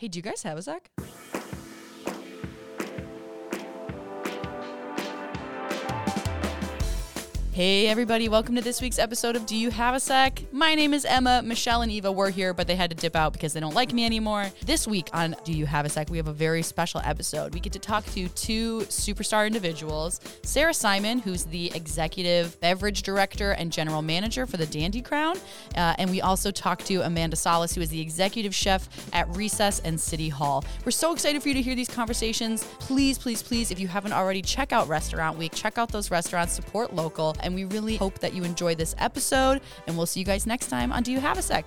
Hey, do you guys have a sec? Hey, everybody, welcome to this week's episode of Do You Have a Sec? My name is Emma. Michelle and Eva were here, but they had to dip out because they don't like me anymore. This week on Do You Have a Sec, we have a very special episode. We get to talk to two superstar individuals Sarah Syman, who's the executive beverage director and general manager for the Dandy Crown. Uh, and we also talk to Amanda Salas, who is the executive chef at Recess and City Hall. We're so excited for you to hear these conversations. Please, please, please, if you haven't already, check out Restaurant Week, check out those restaurants, support local. And we really hope that you enjoy this episode. And we'll see you guys next time on Do You Have a Sec?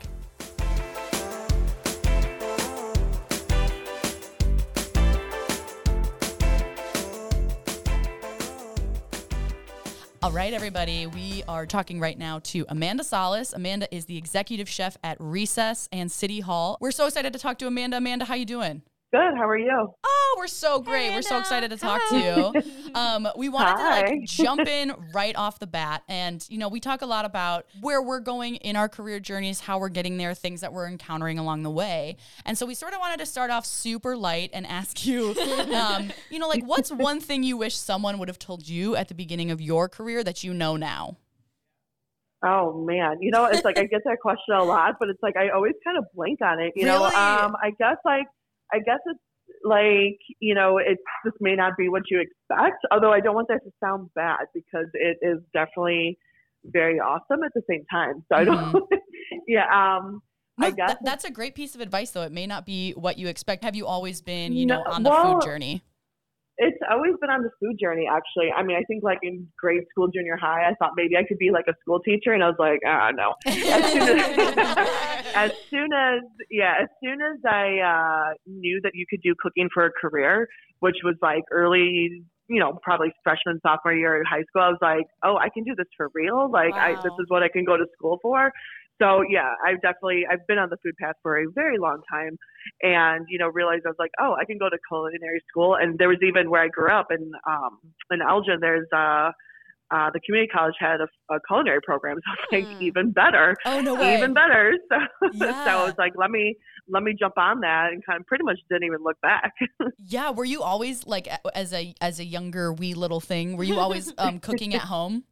All right, everybody. We are talking right now to Amanda Salas. Amanda is the executive chef at Recess and City Hall. We're so excited to talk to Amanda. Amanda, how you doing? Good. How are you? Oh, we're so great. Hey, we're so excited to talk Hi. to you. Um, we wanted to like jump in right off the bat. And, you know, we talk a lot about where we're going in our career journeys, how we're getting there, things that we're encountering along the way. And so we sort of wanted to start off super light and ask you, um, you know, like what's one thing you wish someone would have told you at the beginning of your career that you know now? Oh man, you know, it's like I get that question a lot, but it's like I always kind of blank on it. You know, um, I guess like I guess it's like you know, it this may not be what you expect. Although I don't want that to sound bad because it is definitely very awesome at the same time. So I don't. yeah. Um. No, I guess that- that's a great piece of advice, though. It may not be what you expect. Have you always been, you know, on the well, food journey? It's always been on the food journey, actually. I mean, I think like in grade school, junior high, I thought maybe I could be like a school teacher, and I was like, ah, no. As soon as, as soon as yeah, as soon as I uh, knew that you could do cooking for a career, which was like early, you know, probably freshman sophomore year in high school, I was like, oh, I can do this for real. Like, I, this is what I can go to school for. So yeah, I've definitely I've been on the food path for a very long time, and you know realized I was like, oh, I can go to culinary school. And there was even where I grew up in um, in Elgin, there's uh, uh, the community college had a, a culinary program, so I was like Hmm. even better oh, no way. even better. So, so Yeah. I was like, let me let me jump on that, and kind of pretty much didn't even look back. Yeah, were you always like as a as a younger wee little thing? Were you always um, cooking at home?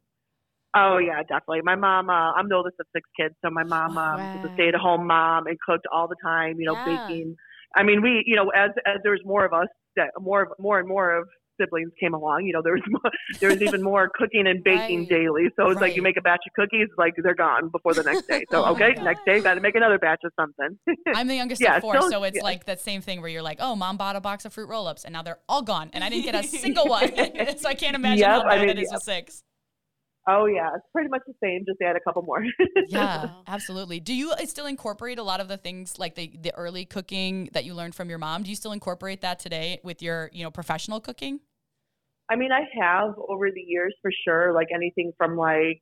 Oh yeah, definitely. My mom, uh, I'm the oldest of six kids, so my mom um, was a stay at home mom and cooked all the time. You know, Yeah. baking. I mean, we, you know, as as there was more of us, that more of- more and more of siblings came along. You know, there was more, there was even more cooking and baking Right. daily. So it's like you make a batch of cookies, like they're gone before the next day. So Oh okay, next day, got to make another batch of something. I'm the youngest Yeah, of four, still- so it's yeah. like that same thing where you're like, "Oh, mom bought a box of fruit roll-ups, and now they're all gone, and I didn't get a single one." so I can't imagine Yep, how I mean, it is yep. with six. Oh yeah, it's pretty much the same. Just add a couple more. Yeah, absolutely. Do you uh, still incorporate a lot of the things like the the early cooking that you learned from your mom? Do you still incorporate that today with your you know professional cooking? I mean, I have over the years for sure, like anything from like,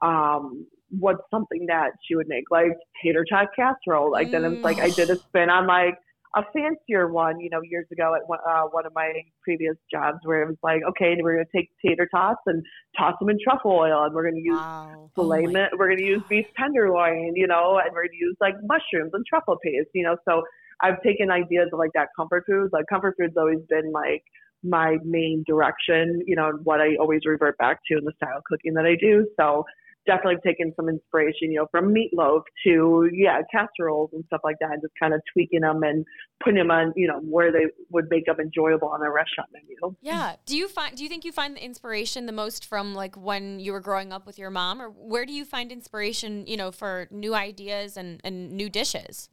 um, what's something that she would make, like tater tot casserole. Like then it's like I did a spin on like a fancier one, you know, years ago at one, uh, one of my previous jobs where it was like, okay, we're gonna take tater tots and toss them in truffle oil, and we're gonna use Wow. filet Oh we're going to use beef tenderloin, you know, and we're going to use like mushrooms and truffle paste, you know. So I've taken ideas of like that comfort food. Like comfort food's always been like my main direction, you know, and what I always revert back to in the style of cooking that I do. So definitely taken some inspiration, you know, from meatloaf to yeah, casseroles and stuff like that, and just kind of tweaking them and putting them on, you know, where they would make them enjoyable on a restaurant menu. Yeah. Do you find do you think you find the inspiration the most from like when you were growing up with your mom or where do you find inspiration, you know, for new ideas and, and new dishes?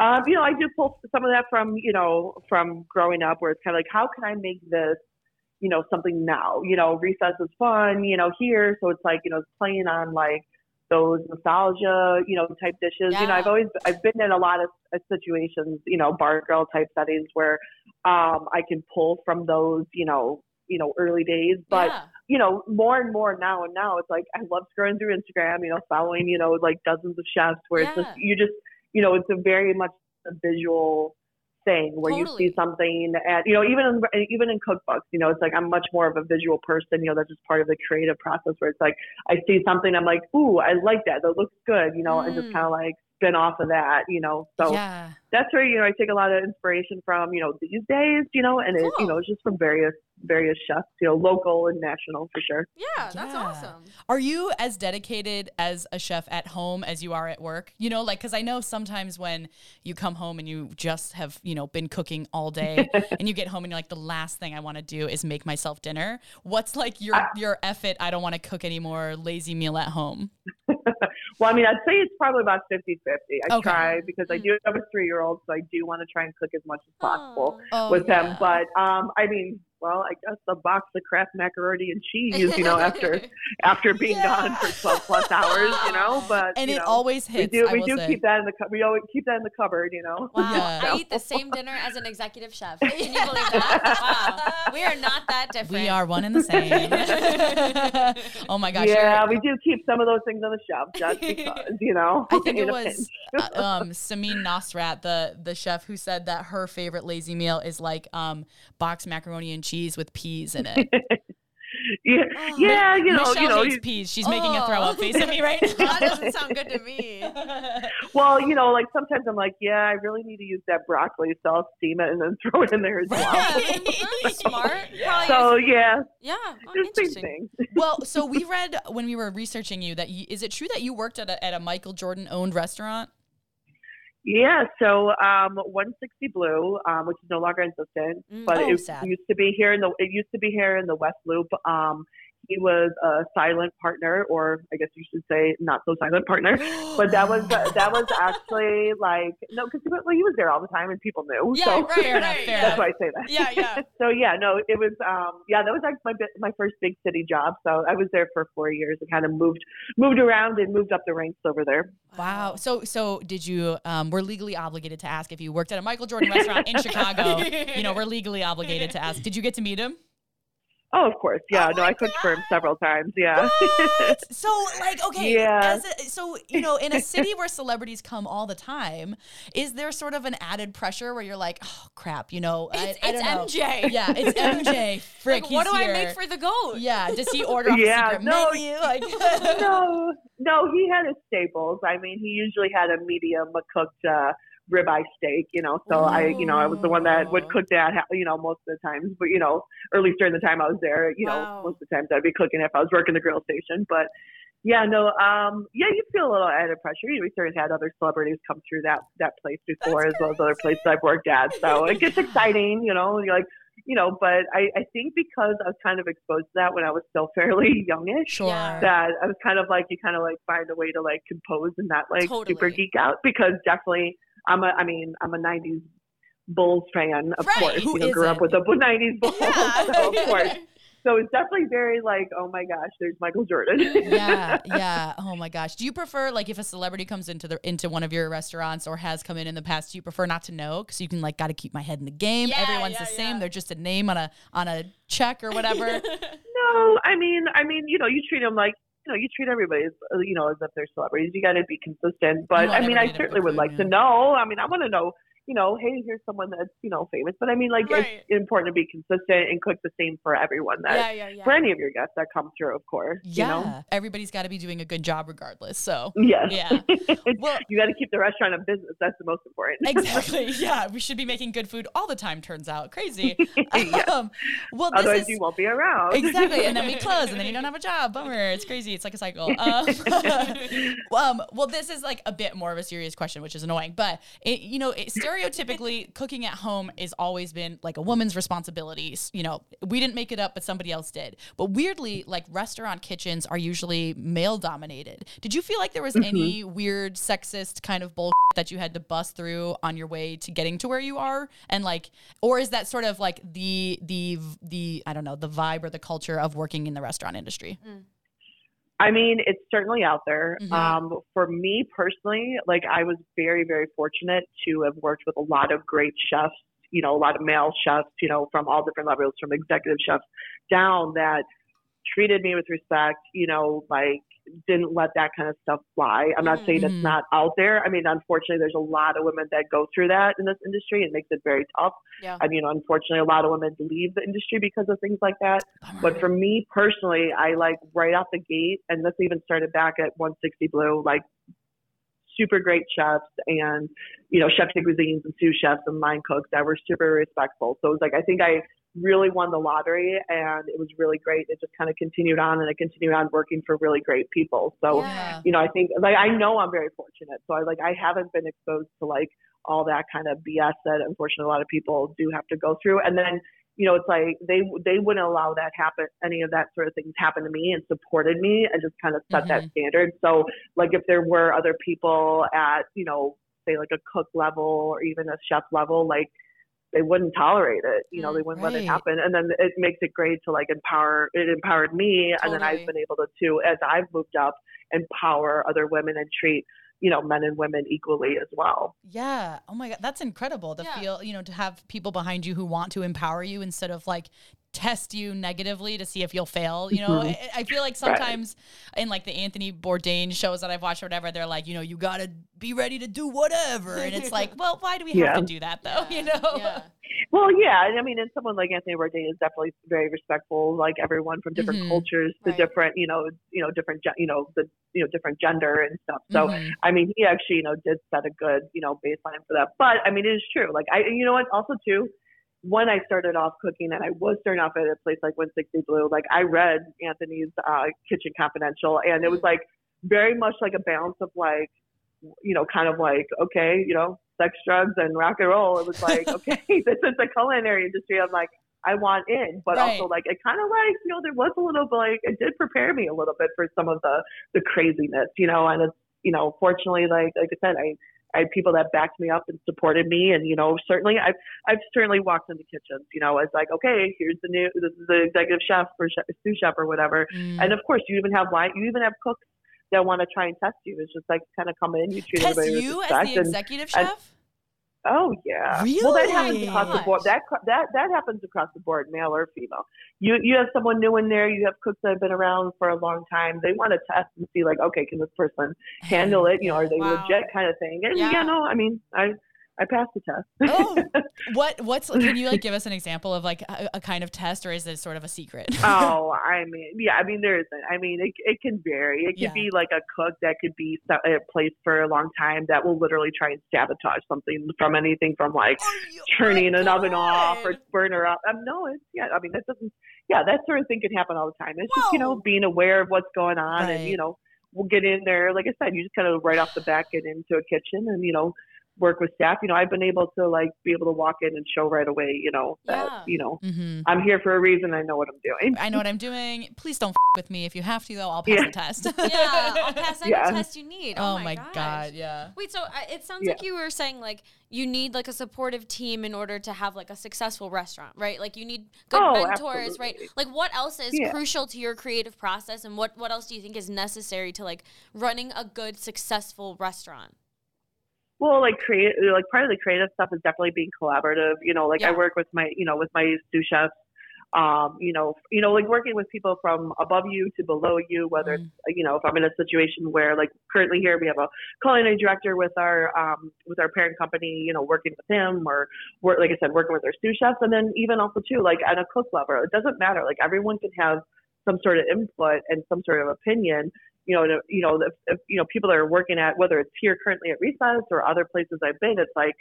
Um, you know, I do pull some of that from, you know, from growing up where it's kind of like, how can I make this, you know, something now? You know, recess is fun, you know, here. So it's like, you know, it's playing on like those nostalgia, you know, type dishes. You know, I've always, I've been in a lot of uh, situations, you know, bar girl type settings where um, I can pull from those, you know, you know, early days. But yeah. you know, more and more now and now, it's like I love scrolling through Instagram, you know, following, you know, like dozens of chefs where it's just, you just, you know, it's a very much a visual thing where you see something and, you know, even in, even in cookbooks, you know, it's like I'm much more of a visual person, you know, that's just part of the creative process where it's like I see something, I'm like, ooh, I like that. That looks good, you know, and just Mm. kind of like spin off of that, you know, so yeah. That's where you know I take a lot of inspiration from. You know, these days, you know, and it, you know, it's just from various various chefs, you know, local and national for sure. Yeah, that's Yeah. awesome. Are you as dedicated as a chef at home as you are at work? You know, like because I know sometimes when you come home and you just have you know been cooking all day, and you get home and you're like, the last thing I want to do is make myself dinner. What's like your your effort? I don't want to cook anymore. Lazy meal at home. Well, I mean, I'd say it's probably about 50 50. I Okay. try because I hmm. do have a three year old, so I do want to try and cook as much as possible Oh, with yeah. them. But um, I mean, well, I guess a box of Kraft macaroni and cheese, you know, after after being gone for 12 plus hours, you know. But and you it know, always we hits. do I we will do say. keep that in the we always keep that in the cupboard, you know. Wow, Yeah. I eat the same dinner as an executive chef. Can you believe that? Wow, we are not that different. We are one and the same. oh my gosh. yeah, we do keep some of those things on the shelf just because, you know. I think in it was uh, um, Samin Nosrat, the the chef, who said that her favorite lazy meal is like um, boxed macaroni and cheese with peas in it. yeah, oh, yeah, you know, Michelle you know, hates you- peas. She's making a throw up Oh. face at me right that now. doesn't sound good to me. Well, you know, like sometimes I'm like, yeah, I really need to use that broccoli, so I'll steam it and then throw it in there as well. Yeah, smart. Probably So yeah, yeah, oh, just same interesting. thing. well, so we read when we were researching you that you, is it true that you worked at a, at a Michael Jordan owned restaurant? Yeah, so um, 160 Blue, um, which is no longer existent, Mm. but Oh, it sad. used to be here in the it used to be here in the West Loop. Um, he was a silent partner, or I guess you should say not so silent partner. But that was that was actually like no, because well, he was there all the time and people knew. Yeah, so right, Fair right, fair that's why I say that. Yeah, yeah. so yeah, no, it was um yeah, that was like my my first big city job. So I was there for four years and kind of moved moved around and moved up the ranks over there. Wow. So so did you um we're legally obligated to ask if you worked at a Michael Jordan restaurant in Chicago. You know, we're legally obligated to ask. Did you get to meet him? Oh, of course, yeah. Oh no, my I cooked for him several times. Yeah. So like okay, Yeah. as a, so you know, in a city where celebrities come all the time, is there sort of an added pressure where you're like, oh crap, you know, It's, I, I it's don't know. MJ. Yeah, it's MJ. Frick, Like, what he's do here. I make for the goat? Yeah, does he order off Yeah, secret no, menu? Like, no, no, he had his staples. I mean, he usually had a medium cooked uh, ribeye steak. You know, so I, you know, I was the one that would cook that. You know, most of the times, but you know, or at least during the time I was there, you Wow. know, most of the times I'd be cooking if I was working the grill station. But yeah, no, um, yeah, you feel a little added pressure. You know, we certainly had other celebrities come through that that place before, as well as other places I've worked at. So it gets exciting, you know. You're like, you know, but I, I think because I was kind of exposed to that when I was still fairly youngish, sure. That I was kind of like you kind of like find a way to like compose and not like super geek out because definitely I'm a I mean I'm a '90s Bulls fan of Right. course Who you know grew up with the '90s Bulls Yeah. so of course so it's definitely very like oh my gosh there's Michael Jordan yeah, yeah. Oh my gosh. Do you prefer like if a celebrity comes into the into one of your restaurants or has come in in the past, do you prefer not to know because you can like got to keep my head in the game. Yeah, Everyone's yeah, the same. yeah. They're just a name on a on a check or whatever. no I mean I mean you know you treat them like you know, you treat everybody as uh, you know as if they're celebrities. You got to be consistent. But want I mean, I certainly would like yeah. to know. I mean, I want to know. You know, hey, here's someone that's you know famous. But I mean, like Right. it's important to be consistent and cook the same for everyone. That yeah, yeah, yeah. for any of your guests that come through, of course. yeah. You know? Everybody's got to be doing a good job regardless. So Yes. Yeah. Well- you got to keep the restaurant in business. That's the most important. exactly. Yeah, we should be making good food all the time. Turns out crazy. Um, well, this Otherwise, is you won't be around. exactly and then we close and then you don't have a job bummer it's crazy it's like a cycle um, um, well this is like a bit more of a serious question which is annoying but it, you know it, stereotypically cooking at home has always been like a woman's responsibility. You know we didn't make it up but somebody else did. But weirdly like restaurant kitchens are usually male dominated. Did you feel like there was any mm-hmm. weird sexist kind of bull that you had to bust through on your way to getting to where you are? And like or is that sort of like the the the i don't know the vibe or the culture of working in the restaurant industry mm. I mean, it's certainly out there. Mhm. Um, for me personally, like I was very, very fortunate to have worked with a lot of great chefs. You know, a lot of male chefs. You know, from all different levels, from executive chefs down, that treated me with respect. You know, like didn't let that kind of stuff fly. I'm not saying Mhm. it's not out there. I mean, unfortunately, there's a lot of women that go through that in this industry. It makes it very tough. Yeah. I mean, unfortunately, a lot of women leave the industry because of things like that. But for me personally, I like right off the gate, and this even started back at 160 Blue, like super great chefs and, you know, chef de cuisines and sous chefs and line cooks that were super respectful. So it was like, I think I really won the lottery and it was really great. It just kind of continued on and I continued on working for really great people. So, Yeah. you know, I think like I know I'm very fortunate. So I like I haven't been exposed to like all that kind of BS that unfortunately a lot of people do have to go through. And then, you know, it's like they they wouldn't allow that happen any of that sort of things happen to me and supported me and just kind of set that Mhm. standard. So like if there were other people at, you know, say like a cook level or even a chef level, like they wouldn't tolerate it. You know, they wouldn't let it happen. And then it makes it great to like empower it empowered me and then I've been able to too as I've moved up empower other women and treat, you know, men and women equally as well. Yeah. Oh my God. That's incredible to Yeah. feel, you know, to have people behind you who want to empower you instead of like test you negatively to see if you'll fail. You know, Mhm. I, I feel like sometimes in like the Anthony Bourdain shows that I've watched or whatever, they're like, you know, you got to be ready to do whatever. And it's like, well, why do we have Yeah. to do that though? You know? Yeah. Well, yeah, I mean, and someone like Anthony Bourdain is definitely very respectful, like everyone from different Mhm. cultures, the Right. different, you know, you know, different, you know, the, you know, different gender and stuff. So, Mhm. I mean, he actually, you know, did set a good, you know, baseline for that. But I mean, it is true. Like, I, you know what? Also, too, when I started off cooking, and I was starting off at a place like 160 Blue, like I read Anthony's uh, Kitchen Confidential, and it was like very much like a balance of like, you know, kind of like, okay, you know, sex, drugs, and rock and roll. It was like, okay, this is the culinary industry. I'm like, I want in, but Right. also like it kind of like, you know, there was a little bit like it did prepare me a little bit for some of the the craziness, you know, and it's you know, fortunately, like like I said, I I had people that backed me up and supported me, and you know, certainly I've I've certainly walked into kitchens, you know, as like, okay, here's the new this is the executive chef or sous chef or whatever, Mm. and of course you even have wine, you even have cooks that want to try and test you. It's just like kind of come in, you treat everybody you with as the executive and- chef? Oh yeah. Really? Well, that happens Really? across the board. That that that happens across the board, male or female. You you have someone new in there. You have cooks that have been around for a long time. They want to test and see like, okay, can this person handle it? You know, are they Wow. legit kind of thing? And Yeah. yeah, no, I mean, I I passed the test. Oh, what what's can you like give us an example of like a, a kind of test or is it sort of a secret? oh, I mean, yeah, I mean, there isn't. I mean, it, it can vary. It could Yeah. be like a cook that could be at a place for a long time that will literally try and sabotage something from anything from like turning an oven off or burner up. Um, no, it's yeah. I mean, that doesn't. Yeah, that sort of thing can happen all the time. It's just you know being aware of what's going on, Right. and you know we'll get in there. Like I said, you just kind of right off the bat get into a kitchen and you know work with staff. You know, I've been able to like be able to walk in and show right away. You know that Yeah. you know hmm I'm here for a reason. I know what I'm doing. I know what I'm doing. Please don't f- with me. If you have to, though, I'll pass Yeah. the test. yeah, I'll pass any Yeah. test you need. oh, Oh, my gosh. god, yeah. Wait, so uh, it sounds Yeah. like you were saying like you need like a supportive team in order to have like a successful restaurant, right? Like you need good Oh, mentors, right? Like what else is Yeah. crucial to your creative process and what what else do you think is necessary to like running a good successful restaurant? Well, like create, like part of the creative stuff is definitely being collaborative. You know, like I work with my, you know, with my sous chefs. Um, you know, you know, like working with people from above you to below you. Whether Mm. it's, you know, if I'm in a situation where, like, currently here we have a culinary director with our, um, with our parent company. You know, working with him, or work, like I said, working with our sous chefs, and then even also too, like on a cook level, it doesn't matter. Like everyone can have some sort of input and some sort of opinion you know, to, you know, if, if you know people that are working at whether it's here currently at Recess or other places I've been, it's like,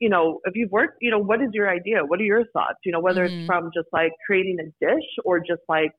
you know, if you've worked, you know, what is your idea? What are your thoughts? You know, whether Mhm. it's from just like creating a dish or just like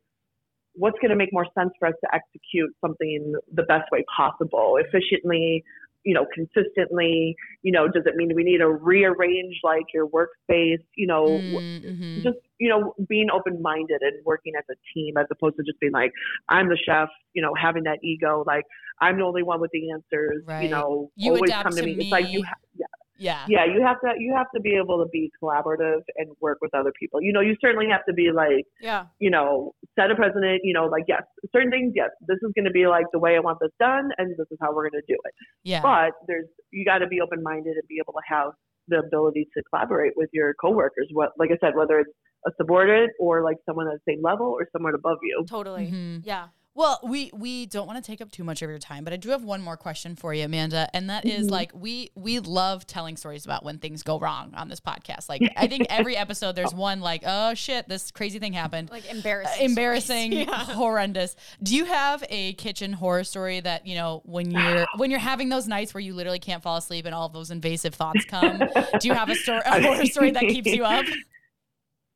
what's going to make more sense for us to execute something the best way possible, efficiently, you know, consistently. You know, does it mean we need to rearrange like your workspace? You know, Mhm. just you know being open minded and working as a team as opposed to just being like i'm the chef you know having that ego like i'm the only one with the answers Right. you know You always come to to me. it's like you me. ha- yeah yeah. yeah you have to you have to be able to be collaborative and work with other people you know you certainly have to be like Yeah. you know set a precedent you know like yes certain things yes this is going to be like the way i want this done and this is how we're going to do it Yeah. but there's you got to be open minded and be able to have the ability to collaborate with your coworkers. What, like I said, whether it's a subordinate or like someone at the same level or someone above you. Totally. Mhm. Yeah. Well, we we don't want to take up too much of your time, but I do have one more question for you, Amanda, and that is Mhm. like we we love telling stories about when things go wrong on this podcast. Like I think every episode there's one like, oh shit, this crazy thing happened. Like Uh, embarrassing. embarrassing. Yeah. horrendous. Do you have a kitchen horror story that you know when you're when you're having those nights where you literally can't fall asleep and all of those invasive thoughts come? do you have a story, a horror story that keeps you up?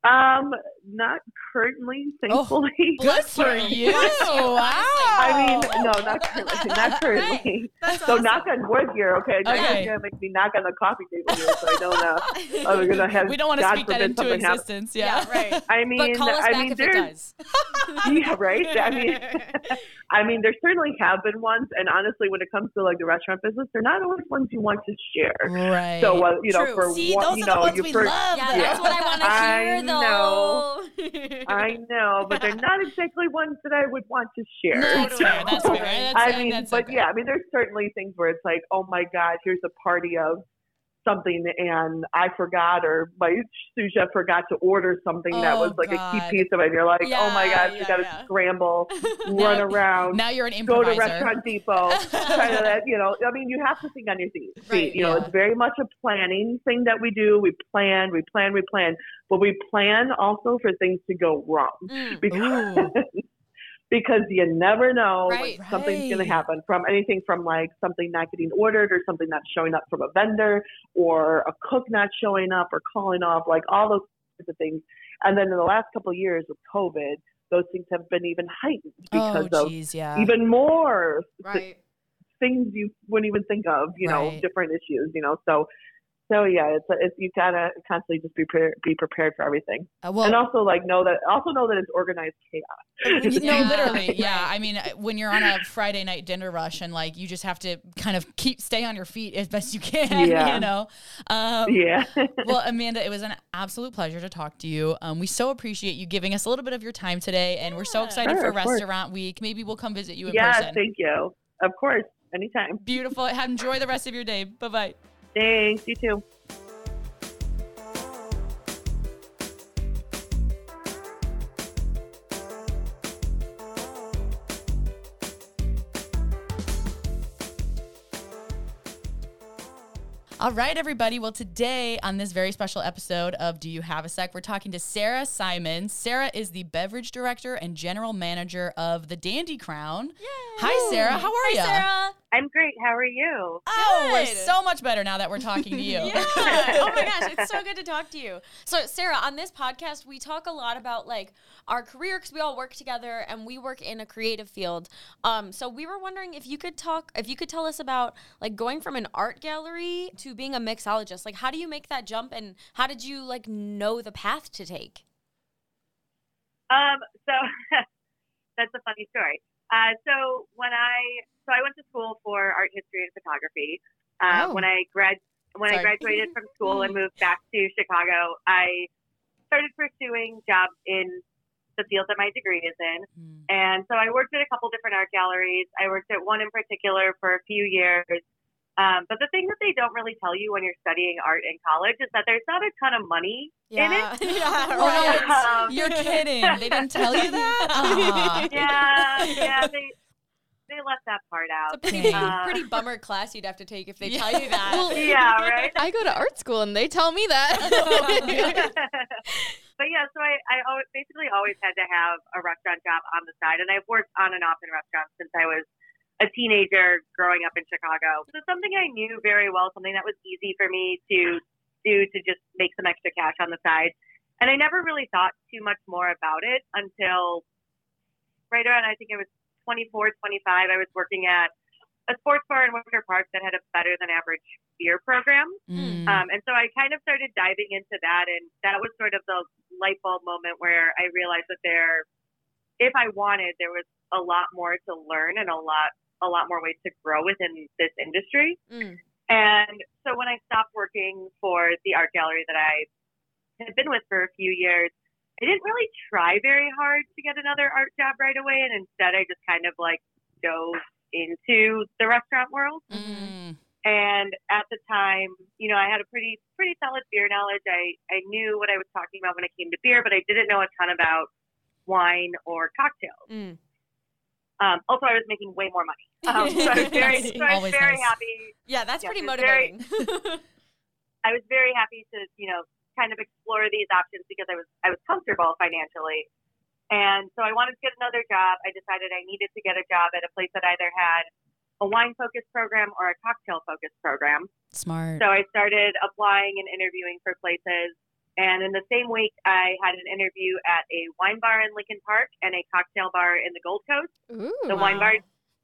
Um, not currently, thankfully. Good for you! Wow. I mean, no, not currently. Not currently. That's So awesome. knock on wood here, okay? Now Okay. You're gonna make me knock on the coffee table here, so I don't. Uh, I'm gonna have. we don't want to speak that into something happen. existence. Yeah, yeah, right. I mean, But call us I back mean, if it there's, does. yeah, right. I mean, I mean, there certainly have been ones, and honestly, when it comes to like the restaurant business, they're not always ones you want to share. Right. So, uh, you know, True. for See, one, those you are know, the ones you we first, love. Yeah, though. that's what I want to I hear, though. I know, but they're not exactly ones that I would want to share. No, that's fair. That's fair. That's, I mean, that's but okay. yeah, I mean, there's certainly things where it's like, oh my God, here's a party of something, and I forgot, or my sous chef forgot to order something that Oh, was like a key piece of it. And you're like, oh my Yeah, gosh, you got to yeah. scramble, Now- run around, Now you're an go to Restaurant Depot, kind of that, you know. I mean, you have to think on your feet. Right, you know, yeah. it's very much a planning thing that we do. We plan, we plan, we plan, but we plan also for things to go wrong Mm. because because you never know when Right. something's going to happen from anything from like something not getting ordered or something not showing up from a vendor or a cook not showing up or calling off like all those kinds of things and then in the last couple of years with covid those things have been even heightened oh, because oh, of yeah. even more th- things you wouldn't even think of you know different issues you know so so yeah it's, it's you gotta constantly just be pre- be prepared for everything Uh, well, and also like know that also know that it's organized chaos you know, Yeah. literally, yeah. I mean, uh, when you're on a Friday night dinner rush and like you just have to kind of keep stay on your feet as best you can, Yeah. you know. Um, yeah well, Amanda, it was an absolute pleasure to talk to you. Um, we so appreciate you giving us a little bit of your time today, and we're so excited Sure, for of course. Restaurant Week. Maybe we'll come visit you in Yes, person. thank you. Of course, anytime. Beautiful. Have, enjoy the rest of your day. Bye bye. Thanks. You too. All right, everybody. Well, today on this very special episode of Do You Have a Sec, we're talking to Sarah Syman. Sarah is the beverage director and general manager of the Dandy Crown. Hi, Sarah. How are you? Sarah. I'm great. How are you? Oh, we're so much better now that we're talking to you. Yeah. oh my gosh, it's so good to talk to you. So, Sarah, on this podcast, we talk a lot about like our career because we all work together and we work in a creative field. Um, so we were wondering if you could talk, if you could tell us about like going from an art gallery to being a mixologist. Like, how do you make that jump, and how did you like know the path to take? Um, so that's a funny story. Uh, so when I so I went to school for art history and photography. Uh, Oh. When I grad when Sorry. I graduated from school and moved back to Chicago, I started pursuing jobs in the field that my degree is in. Hmm. And so I worked at a couple different art galleries. I worked at one in particular for a few years. Um, but the thing that they don't really tell you when you're studying art in college is that there's not a ton of money in it. yeah, right. Um, You're kidding. They didn't tell you that? Aw. yeah, yeah, they they left that part out. It's a out. pretty, Uh, pretty bummer class you'd have to take if they Yeah. tell you that. Well, Yeah, right. I go to art school and they tell me that. but yeah, so I, I always, basically always had to have a restaurant job on the side, and I've worked on and off in restaurants since I was a teenager growing up in Chicago. So something I knew very well, something that was easy for me to do to just make some extra cash on the side. And I never really thought too much more about it until right around, I think it was 24, 25. I was working at a sports bar in Wicker Park that had a better than average beer program. Mm. Um, and so I kind of started diving into that, and that was sort of the light bulb moment where I realized that there, if I wanted, there was a lot more to learn and a lot, a lot more ways to grow within this industry. Mm. And so when I stopped working for the art gallery that I had been with for a few years, I didn't really try very hard to get another art job right away, and instead I just kind of like dove into the restaurant world. Mm. And at the time, you know, I had a pretty pretty solid beer knowledge. I I knew what I was talking about when it came to beer, but I didn't know a ton about wine or cocktails. Mm. Um, also, I was making way more money. Um, so I was very, so I was very nice. happy. Yeah, that's Yeah, pretty it's very- motivating. I was very happy to, you know, kind of explore these options because I was I was comfortable financially. And so I wanted to get another job. I decided I needed to get a job at a place that either had a wine focused program or a cocktail focused program. Smart. So I started applying and interviewing for places. And in the same week, I had an interview at a wine bar in Lincoln Park and a cocktail bar in the Gold Coast. Ooh. The wine bar,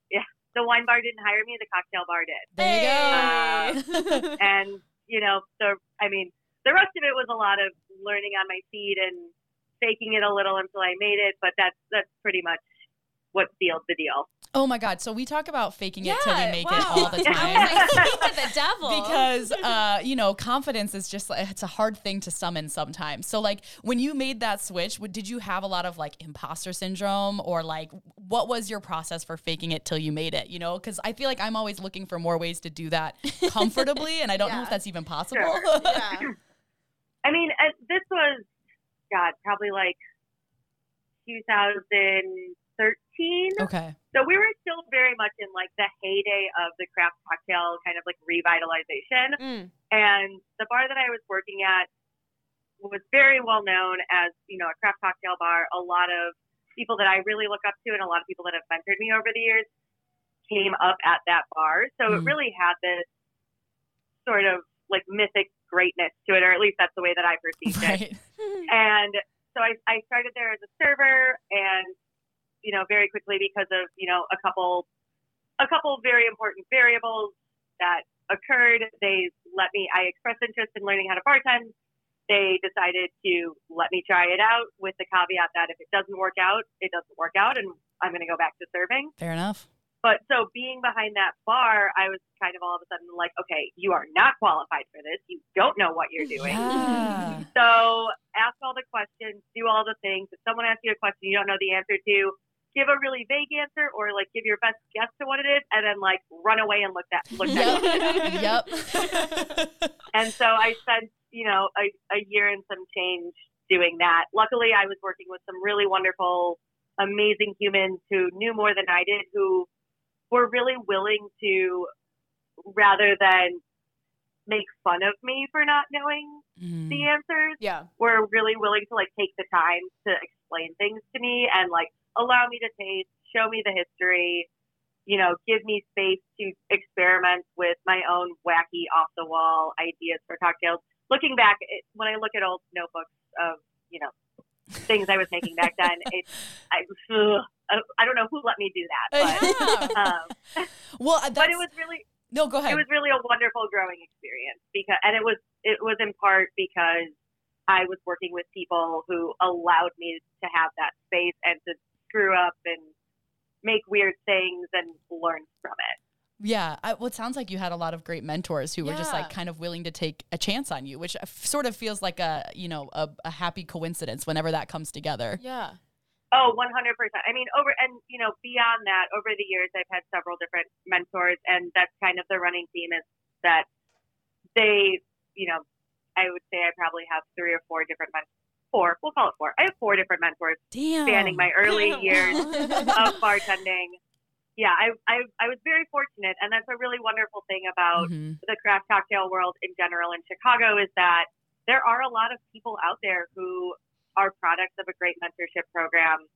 yeah, the wine bar didn't hire me. The cocktail bar did. there you go. Hey. Uh, and you know so i mean the rest of it was a lot of learning on my feet and faking it a little until i made it but that's that's pretty much what sealed the deal Oh my God. So we talk about faking it till we make wow. it all the I time. was like, the devil. because uh, you know confidence is just it's a hard thing to summon sometimes so like when you made that switch did you have a lot of like imposter syndrome or like what was your process for faking it till you made it you know because i feel like i'm always looking for more ways to do that comfortably and i don't know if that's even possible Sure. yeah. I mean uh, this was god probably like 2013 okay so we were still very much in like the heyday of the craft cocktail kind of like revitalization Mm. and the bar that I was working at was very well known as you know a craft cocktail bar. A lot of people that I really look up to, and a lot of people that have mentored me over the years, came up at that bar. So it Mm. really had this sort of like mythic greatness to it, or at least that's the way that I perceived it. And so I, I started there as a server, and you know, very quickly because of you know a couple, a couple very important variables that occurred. They let me. I expressed interest in learning how to bartend. They decided to let me try it out with the caveat that if it doesn't work out, it doesn't work out, and I'm going to go back to serving. fair enough But so being behind that bar, I was kind of all of a sudden like, okay, you are not qualified for this. You don't know what you're doing. yeah So ask all the questions, do all the things. If someone asks you a question you don't know the answer to, give a really vague answer or like give your best guess to what it is, and then like run away and look that look that. yep yep And so I spent you know a, a year and some change doing that. Luckily, I was working with some really wonderful, amazing humans who knew more than I did, who were really willing to, rather than make fun of me for not knowing Mhm. the answers Yeah. were really willing to like take the time to explain things to me and like allow me to taste, show me the history, you know, give me space to experiment with my own wacky off the wall ideas for cocktails. Looking back, it, when I look at old notebooks of, you know, things I was making back then, it, I, ugh, I don't know who let me do that, but, um, well but it was really, no go ahead it was really a wonderful growing experience because and it was it was in part because I was working with people who allowed me to have that space and to screw up and make weird things and learn from it. Yeah, I, well, it sounds like you had a lot of great mentors who were just like kind of willing to take a chance on you, which uh, f- sort of feels like a you know a, a happy coincidence whenever that comes together. Yeah. Oh, 100%. I mean, over, and, you know, beyond that, over the years, I've had several different mentors, and that's kind of the running theme is that they, you know, I would say I probably have three or four different mentors. Four, we'll call it four. I have four different mentors Damn. spanning my early Wow. years of bartending. Yeah, I, I, I was very fortunate, and that's a really wonderful thing about Mhm. the craft cocktail world in general in Chicago is that there are a lot of people out there who are products of a great mentorship program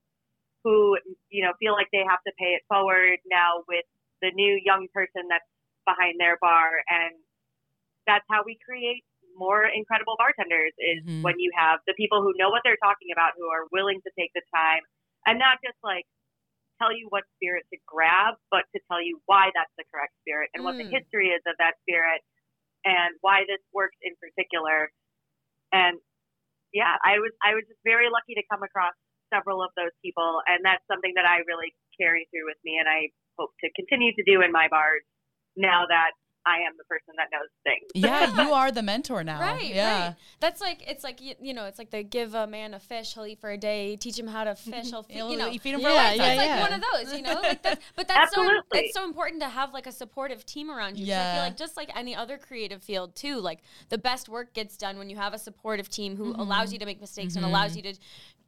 who, you know, feel like they have to pay it forward now with the new young person that's behind their bar. And that's how we create more incredible bartenders is Mhm. when you have the people who know what they're talking about, who are willing to take the time and not just like tell you what spirit to grab, but to tell you why that's the correct spirit and what the Mm. history is of that spirit and why this works in particular. And yeah, I was I was just very lucky to come across several of those people, and that's something that I really carry through with me, and I hope to continue to do in my bars now that I am the person that knows things. Yeah, you are the mentor now. Right, Yeah. right. That's like it's like you, you know, it's like they give a man a fish, he'll eat for a day. Teach him how to fish, he'll feed, You'll- you know. you feed him for Yeah, a lifetime. yeah, it's like yeah. one of those, you know. Like that's, but that's so it's so important to have like a supportive team around you. 'cause I feel like just like any other creative field too, like the best work gets done when you have a supportive team who mm-hmm. allows you to make mistakes and allows mm-hmm. you to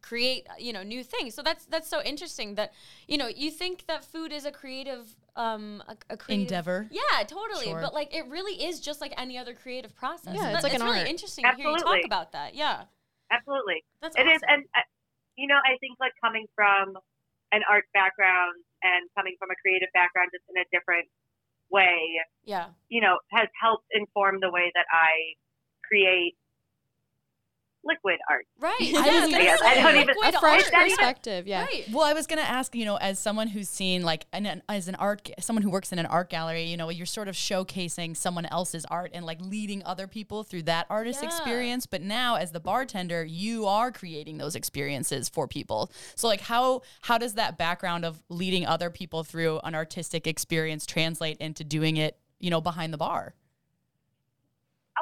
create you know new things. So that's that's so interesting that you know you think that food is a creative um a, a creative Endeavor. Yeah, totally. Sure. But like it really is just like any other creative process. Yeah, it's that- like an really art. interesting to hear you talk about that. Yeah. Absolutely. That's It is, awesome. and uh, you know, I think like coming from an art background and coming from a creative background, just in a different way, Yeah. you know, has helped inform the way that I create liquid art. Right. Yeah, I was gonna yes, I don't even- liquid a fresh art. even- perspective. Yeah. Right. Well, I was gonna ask, you know, as someone who's seen like an, an as an art, someone who works in an art gallery, you know, you're sort of showcasing someone else's art and like leading other people through that artist Yeah. experience. But now, as the bartender, you are creating those experiences for people. So, like, how how does that background of leading other people through an artistic experience translate into doing it, you know, behind the bar?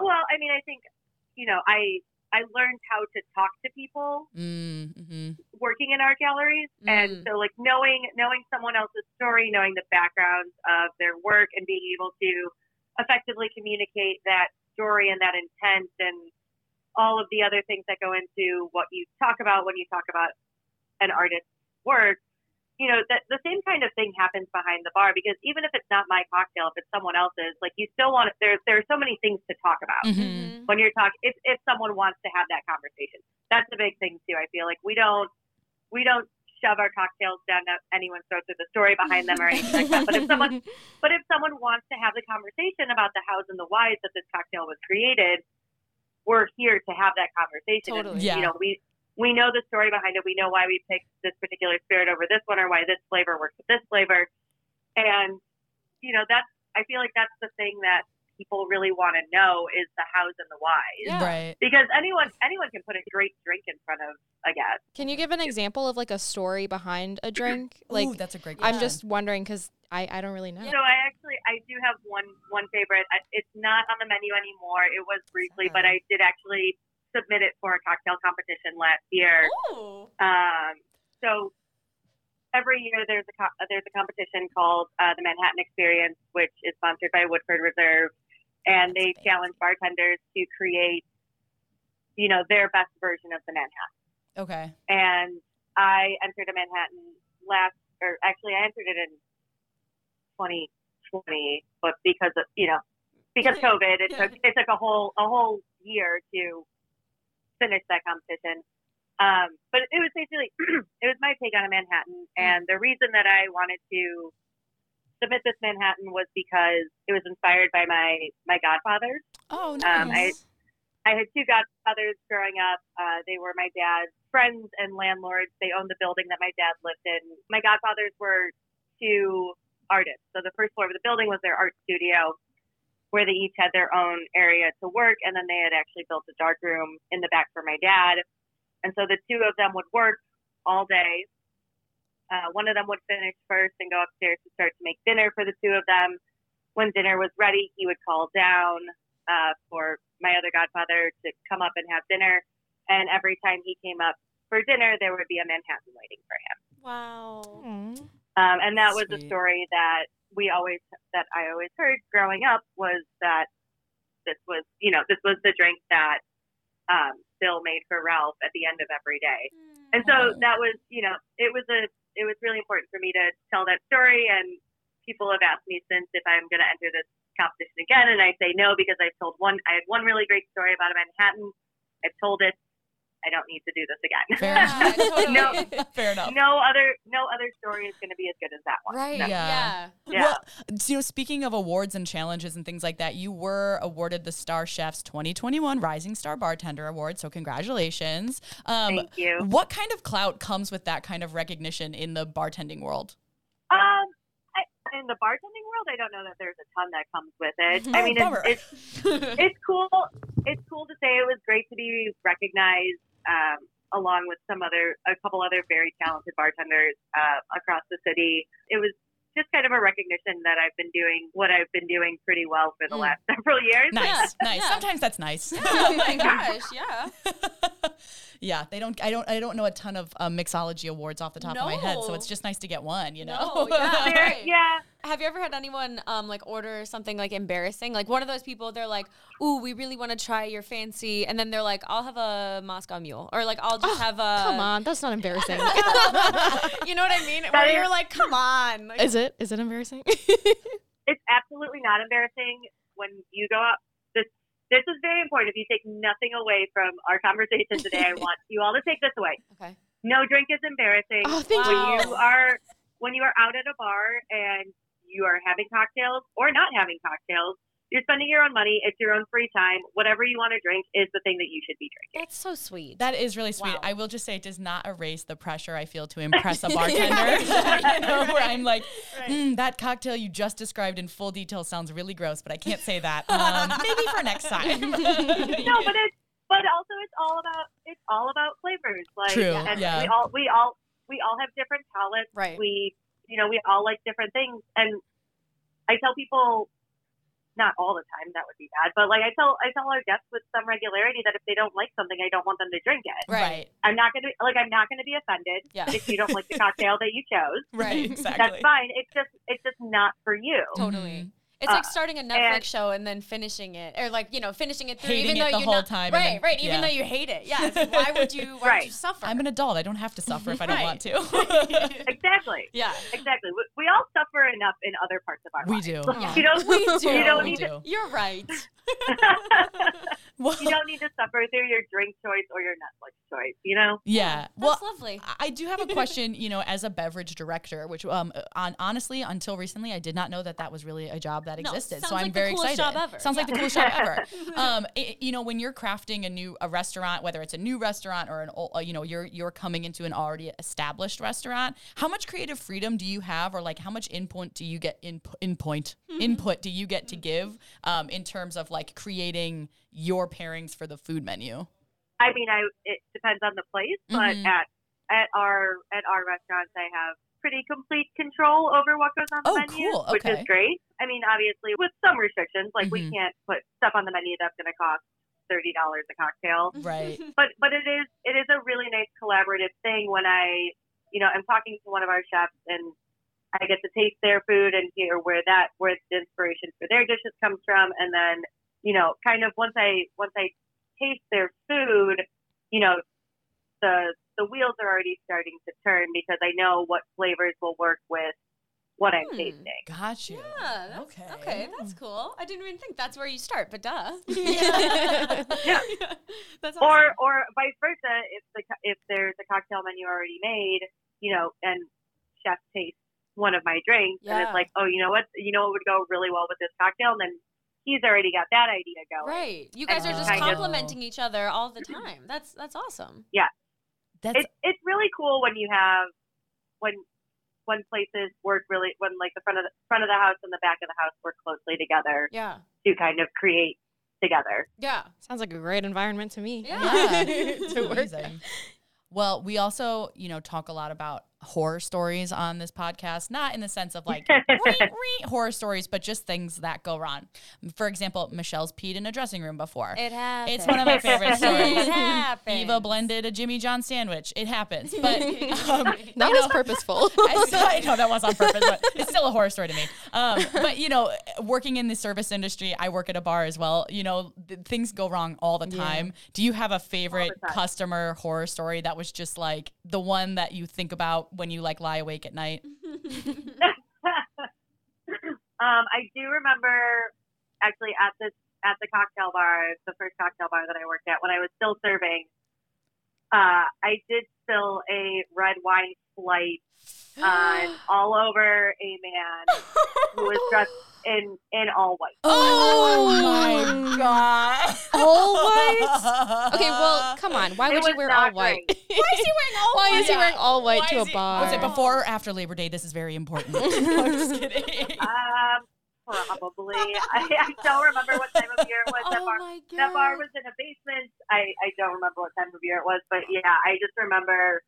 Well, I mean, I think, you know, I I learned how to talk to people Mm-hmm. working in art galleries, and Mm. so like knowing knowing someone else's story, knowing the backgrounds of their work, and being able to effectively communicate that story and that intent and all of the other things that go into what you talk about when you talk about an artist's work. You know, that the same kind of thing happens behind the bar because even if it's not my cocktail, if it's someone else's, like you still want to, there. There are so many things to talk about Mm-hmm. when you're talking if, if someone wants to have that conversation that's a big thing too i feel like we don't we don't shove our cocktails down anyone's throat with the story behind them or anything like that but if someone but if someone wants to have the conversation about the hows and the whys that this cocktail was created we're here to have that conversation Totally. and, Yeah. you know we we know the story behind it we know why we picked this particular spirit over this one or why this flavor works with this flavor and you know that's i feel like that's the thing that people really want to know is the hows and the whys Yeah. Right. because anyone anyone can put a great drink in front of a guest. Can you give an example of like a story behind a drink? Like, Ooh, that's a great. I'm just wondering because I, I don't really know. So I actually I do have one one favorite. It's not on the menu anymore. It was briefly, but I did actually submit it for a cocktail competition last year. Um, so every year there's a co- there's a competition called uh, the Manhattan Experience, which is sponsored by Woodford Reserve, and they challenge bartenders to create, you know, their best version of the Manhattan. Okay. and I entered a Manhattan last, or actually I entered it in 2020, but because of you know because COVID, it took it took a whole a whole year to finish that competition. Um, but it was basically it was my take on a Manhattan, and the reason that I wanted to submit this Manhattan was because it was inspired by my my godfathers. Oh, Um, nice. I had two godfathers growing up. Uh, they were my dad's friends and landlords. They owned the building that my dad lived in. My godfathers were two artists. So the first floor of the building was their art studio, where they each had their own area to work, and then they had actually built a dark room in the back for my dad. And so the two of them would work all day. Uh, one of them would finish first and go upstairs to start to make dinner for the two of them. When dinner was ready, he would call down uh, for my other godfather to come up and have dinner. And every time he came up for dinner, there would be a Manhattan waiting for him. Wow. Um, and that was a story that we always, that I always heard growing up was that this was, you know, this was the drink that um, Bill made for Ralph at the end of every day. And so Oh. that was, you know, it was a, it was really important for me to tell that story. And people have asked me since if I'm going to enter this competition again, and I say no because I've told one, I had one really great story about a Manhattan. I've told it. I don't need to do this again. Fair Yeah, totally. enough. Fair enough. no other, no other story is going to be as good as that one. Right. No. Yeah. Yeah. Well, you know, speaking of awards and challenges and things like that, you were awarded the StarChefs 2021 Rising Star Bartender Award. So congratulations. Um, Thank you. What kind of clout comes with that kind of recognition in the bartending world? Um, in the bartending world, I don't know that there's a ton that comes with it. I mean, it's, it's it's cool. It's cool to say it was great to be recognized um, along with some other, a couple other very talented bartenders uh, across the city. It was just kind of a recognition that I've been doing what I've been doing pretty well for the Mm. last several years. Nice, nice. yeah. Sometimes that's nice. oh my gosh, yeah. yeah, they don't. I don't. I don't know a ton of um, mixology awards off the top of my head, so it's just nice to get one. You know. No, yeah. Right. yeah. Have you ever had anyone um like order something like embarrassing? Like one of those people, they're like, "Ooh, we really want to try your fancy," and then they're like, "I'll have a Moscow Mule," or like, "I'll just have a." Come on, that's not embarrassing. you know what I mean? Where is- you're like, "Come on." Like, is it? Is it embarrassing? It's absolutely not embarrassing when you go up. This this is very important. If you take nothing away from our conversation today, I want you all to take this away. okay. No drink is embarrassing. oh, thank when you. you are when you are out at a bar and you are having cocktails or not having cocktails, you're spending your own money. It's your own free time. Whatever you want to drink is the thing that you should be drinking. That's so sweet. That is really sweet. Wow. I will just say it does not erase the pressure I feel to impress a bartender. you know, where I'm like, "Mm, that cocktail you just described in full detail sounds really gross, but I can't say that. Um, maybe for next time. no, but it's but also it's all about it's all about flavors. Like True, and yeah. we all we all we all have different palates. Right. We you know, we all like different things and I tell people not all the time, that would be bad. But like I tell I tell our guests with some regularity that if they don't like something I don't want them to drink it. Right. I'm not gonna like I'm not gonna be offended Yeah. if you don't like the cocktail that you chose. Right. Exactly. That's fine. It's just it's just not for you. Totally. Mm-hmm. It's like Uh, starting a Netflix and- show and then finishing it, or like you know finishing it through, even it though the you're whole not time right, then- right. Even yeah. though you hate it, yeah. Like, why would you? Why would you suffer? I'm an adult. I don't have to suffer if I don't want to. Exactly. yeah. Exactly. We, we all suffer enough in other parts of our we lives. do. Yeah. You don't, We do. You don't We need to. You're right. Well, you don't need to suffer through your drink choice or your Netflix choice, you know? yeah. Well, That's lovely. I do have a question, you know, as a beverage director, which um on honestly until recently I did not know that that was really a job that existed. sounds so I'm like the very coolest excited. job ever. Sounds like the coolest job ever. Um, it- you know, when you're crafting a new a restaurant, whether it's a new restaurant or an old, uh, you know, you're you're coming into an already established restaurant. How much creative freedom do you have, or like how much input do you get input input input do you get to give um, in terms of like creating your pairings for the food menu? I mean, I it depends on the place, but Mhm. at at our at our restaurants, I have pretty complete control over what goes on the Oh, menu, cool. which is great. I mean, obviously with some restrictions, like we Mhm. can't put stuff on the menu that's going to cost thirty dollars a cocktail. Right. but but it is it is a really nice collaborative thing when I you know I'm talking to one of our chefs and I get to taste their food and hear where that where the inspiration for their dishes comes from and then you know kind of once I once I taste their food you know the the wheels are already starting to turn because I know what flavors will work with what I'm Hmm. tasting. Got you. Yeah, that's, okay. okay. that's cool. I didn't even think that's where you start, but duh. Yeah. That's or awesome. or vice versa if the if there's a cocktail menu already made you know and chef tastes one of my drinks and it's like oh you know what you know what would go really well with this cocktail and then he's already got that idea going Right. You guys are just kind of- complimenting each other all the time. That's that's awesome. Yeah. That's it's it's really cool when you have when when places work really when like the front of the front of the house and the back of the house work closely together Yeah. to kind of create together Yeah. Sounds like a great environment to me. Yeah. Yeah, to work. amazing. Well, we also, you know, talk a lot about horror stories on this podcast, not in the sense of like "Wee, wee," horror stories, but just things that go wrong. For example, Michelle's peed in a dressing room before. It happens. It's one of my favorite stories. It stories. happens. Eva blended a Jimmy John sandwich. It happens, but um, That you was know, purposeful. I, I know that was on purpose, but it's still a horror story to me. Um, but you know, working in the service industry, I work at a bar as well. You know, th- things go wrong all the Yeah. time. Do you have a favorite customer horror story that was just like the one that you think about when you like lie awake at night? um, I do remember actually at this at the cocktail bar, the first cocktail bar that I worked at when I was still serving. Uh, I did spill a red wine flight on all over a man who was dressed in in all white. Oh, my god! All white? Okay, well, come on. Why It would you was wear not all white? great. Why is he wearing all white Why is he wearing all white Why to a he- bar? Was it before or after Labor Day? This is very important. I'm just kidding. Um, probably. I, I don't remember what time of year it was. that Oh bar my god. that bar was in a basement. I, I don't remember what time of year it was, but yeah, I just remember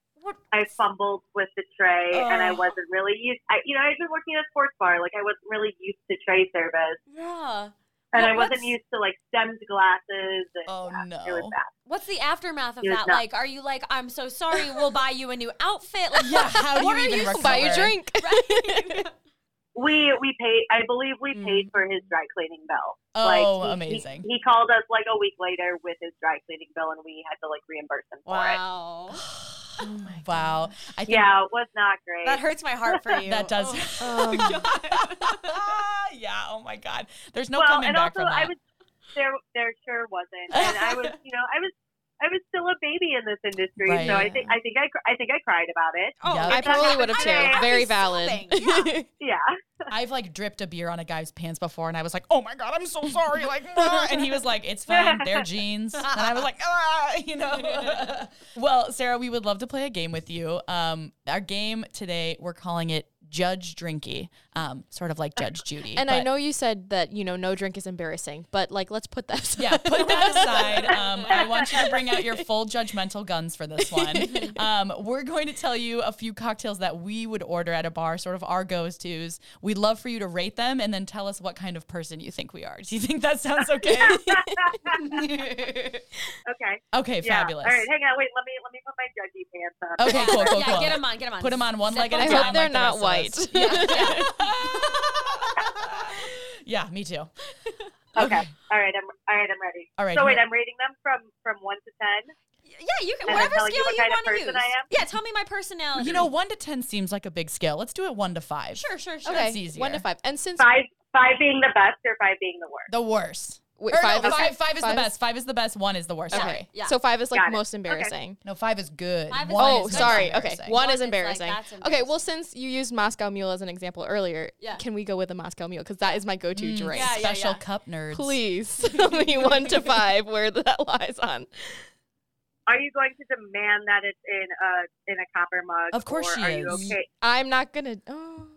I fumbled with the tray and I wasn't really used. I, you know, I'd been working at a sports bar, like I wasn't really used to tray service, Yeah. and What- I wasn't used to like stemmed glasses. And, Oh, yeah, no. it was bad. What's the aftermath of It that not- like? Are you like, I'm so sorry, we'll buy you a new outfit? Like, Yeah, how do you are even you recover? Buy you a drink. Right. We we paid. I believe we Mm. paid for his dry cleaning bill. Oh, like, he- he- amazing. He, called us like a week later with his dry cleaning bill, and we had to like reimburse him for it. wow. Oh my wow. I think Yeah, it was not great. That hurts my heart for you. that does. Oh. Um, yeah. Oh my God. There's no well, coming and back also from that. I was there. There sure wasn't, and I was, you know, I was. I was still a baby in this industry, so I think I think I cr- I think I cried about it. Oh, Yep. I that probably would have today, too. I'd Very valid. Yeah. Yeah. I've like dripped a beer on a guy's pants before, and I was like, "Oh my god, I'm so sorry!" Like, and he was like, "It's fine, they're jeans," and I was like, "Ah," you know. well, Sarah, we would love to play a game with you. Um, our game today, we're calling it Judge Drinky, um, sort of like Judge Judy. and I know you said that you know no drink is embarrassing, but like let's put that aside. Yeah, put that aside. Um, I want you to bring out your full judgmental guns for this one. Um, we're going to tell you a few cocktails that we would order at a bar, sort of our goes tos. We'd love for you to rate them and then tell us what kind of person you think we are. Do you think that sounds okay? Okay. okay, Yeah. fabulous. All right. Hang on. Wait. Let me let me put my judgy pants on. Okay, cool, cool, yeah, cool. get him on, get him on. Put them on one leg at a them I time. hope they're like the not rest of us. White. Yeah. yeah, me too. Okay. All right. I'm all right. I'm ready. All right, So wait, I'm rating them from from one to ten. Yeah, you can And whatever then tell you scale what you want to person use. I am? Yeah, tell me my personality. You know, one to ten seems like a big scale. Let's do it one to five. Sure, sure, sure. Okay, That's easier. one to five. And since Five five being the best or five being the worst. The worst. Wait, Or no, five, is, five, five is the best. Five is the best. One is the worst. Okay, Sorry. Yeah. so five is like Got it. most Okay. embarrassing. No, five is good. Five is One good. Oh, is sorry. Okay, embarrassing. one One is is like, embarrassing. okay, well, since you used Moscow Mule as an example earlier, Yeah. can we go with the Moscow Mule because that is my go-to Mm, drink. Yeah, yeah, Special yeah. cup nerds. Please tell me one to five where that lies on. Are you going to demand that it's in a in a copper mug? Of course or she are you is. okay? I'm not gonna. Oh.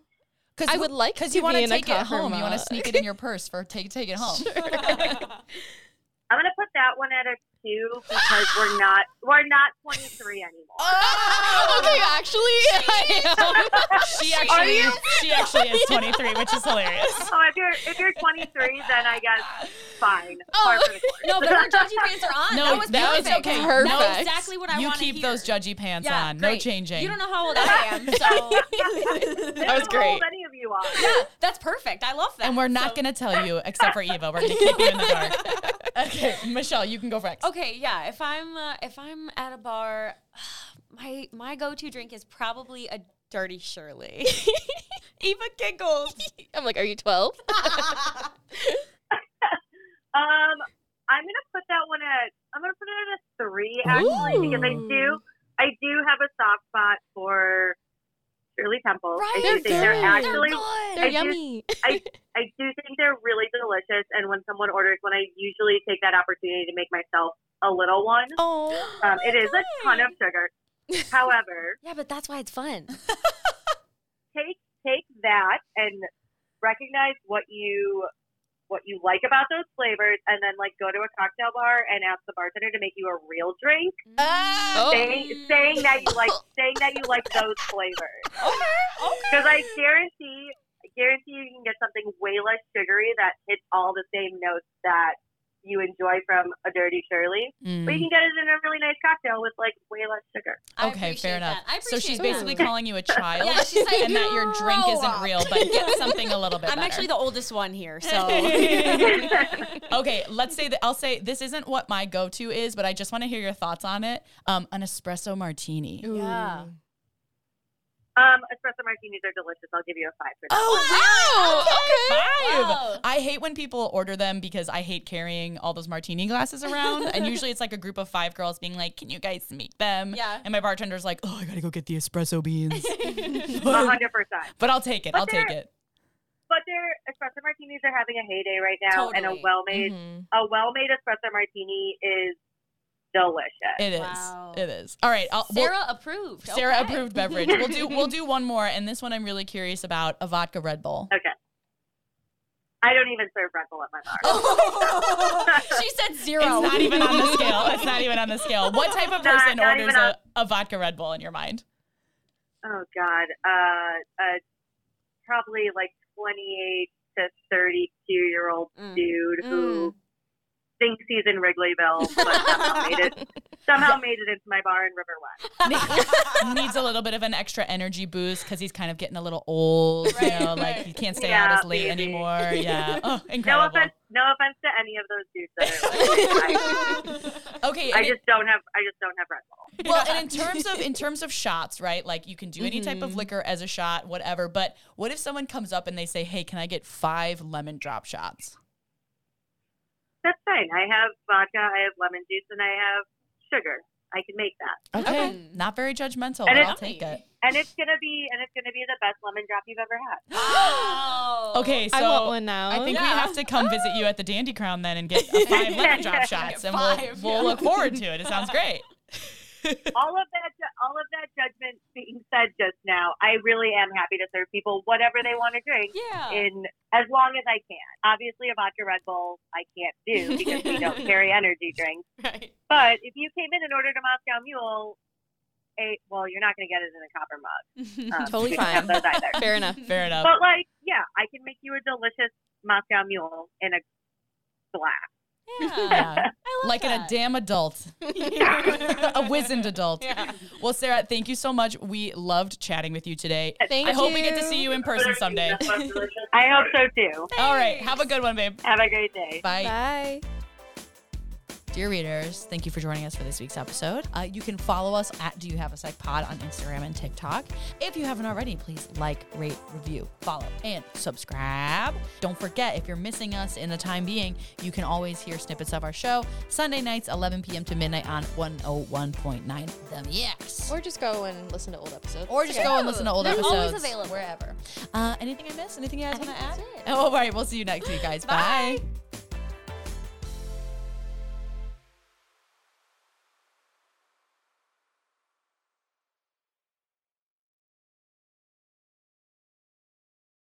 Cause I you- would like because to you want be to in a take it home. You want to sneak it in your purse for take take it home. I'm gonna put that one at a two because we're not we're not 23 anymore. Oh, okay, actually, I am. She actually you? she actually is 23, which is hilarious. Oh, if you're if you're 23, then I guess fine. Oh. Par for the course. No, but her judgy pants are on. No, that was that was perfect. okay. That was exactly what I you want to keep hear. those judgy pants Yeah, on. No changing. You don't know how old I am, so That was How great. old any of you are? yeah, that's perfect. I love that. and we're not So- gonna tell you except for Eva. We're gonna keep you in the dark. Okay, Michelle, you can go next. Okay, yeah. If I'm uh, if I'm at a bar, my my go to drink is probably a dirty Shirley. Eva giggles. I'm like, are you 12? Um, I'm gonna put that one at I'm gonna put it at a three actually because I do I do have a soft spot for Shirley Temple. I do They're think they're good. actually They're I do- yummy. I do think they're really delicious and when someone orders one I usually take that opportunity to make myself a little one. Oh. Um, it is a ton of sugar. However, Yeah, but that's why it's fun. take take that and recognize what you what you like about those flavors and then like go to a cocktail bar and ask the bartender to make you a real drink. Oh. saying saying that you like saying that you like those flavors. Because I guarantee I guarantee you can get something way less sugary that hits all the same notes that you enjoy from a dirty Shirley, Mm. but you can get it in a really nice cocktail with like way less sugar. Okay, fair enough. that. I So she's appreciate basically calling you a child, Yeah, she's like, and that your drink "Grow isn't real, but get something a little bit I'm better. actually the oldest one here, so okay, let's say that I'll say this isn't what my go-to is, but I just want to hear your thoughts on it. Um, an espresso martini. Yeah. Um, espresso martinis are delicious. I'll give you a five for that. Oh, wow. Five. Wow. I hate when people order them because I hate carrying all those martini glasses around. and usually it's like a group of five girls being like, "Can you guys make them?" Yeah. And my bartender's like, "Oh, I gotta go get the espresso beans." Hundred percent. but I'll take it. But I'll take it. But their espresso martinis are having a heyday right now, and a well-made Mhm. a well-made espresso martini is delicious. It is. Wow. It is. All right. I'll, we'll- Sarah approved. Sarah Okay. approved beverage. We'll do we'll do one more, and this one I'm really curious about a vodka Red Bull. okay. I don't even serve Red Bull at my bar. she said zero. It's not even on the scale. It's not even on the scale. What type of person not orders on- a, a vodka Red Bull in your mind? oh God, uh, uh, probably like 28 to 32 year old Mm. dude who thinks he's in Wrigleyville, but somehow made it somehow made it into my bar in River West. Needs a little bit of an extra energy boost because he's kind of getting a little old. you Right, know, like he can't stay Yeah, out as late maybe. anymore. Yeah. Oh, No offense, no offense to any of those dudes. That are like, Okay. I and it- just don't have I just don't have Red Bull. well, and in terms of in terms of shots, right? Like you can do any type of Mhm. liquor as a shot, whatever. But what if someone comes up and they say, "Hey, can I get five lemon drop shots?" That's fine. I have vodka, I have lemon juice, and I have sugar. I can make that, Okay. Okay. Not very judgmental, And but it's- I'll take it. and it's gonna be and it's gonna be the best lemon drop you've ever had. Oh. Okay, so I want one now. I think we have to come visit you at the Dandy Crown then and get a five lemon drop shots, and we'll we'll yeah. look forward to it. It sounds great. all of that all of that judgment being said just now, I really am happy to serve people whatever they want to drink Yeah. in as long as I can. Obviously, a vodka Red Bull I can't do because we don't carry energy drinks. right. But if you came in and ordered a Moscow Mule, a well, you're not going to get it in a copper mug. Um, Totally we don't have fine. those either. Fair enough. Fair enough. But like, yeah, I can make you a delicious Moscow Mule in a glass. Yeah. Yeah. I love Like in a damn adult, a wizened adult. Yeah. Well, Sarah, thank you so much. We loved chatting with you today. Thank I hope we get to see you in person someday. I hope so too. All right. Have a good one, babe. Have a great day. Bye. Bye. Dear readers, thank you for joining us for this week's episode. Uh, you can follow us at Do You Have a Sec Pod on Instagram and TikTok. If you haven't already, please like, rate, review, follow, and subscribe. Don't forget, if you're missing us in the time being, you can always hear snippets of our show Sunday nights, 11 p.m. to midnight on 101.9 The Mix. Or just go and listen to old episodes. Or just go and listen to old They're episodes. always available. wherever. Uh, anything I missed? Anything you guys want to add? that's it. Oh, all right. We'll see you next week, guys. Bye. Bye.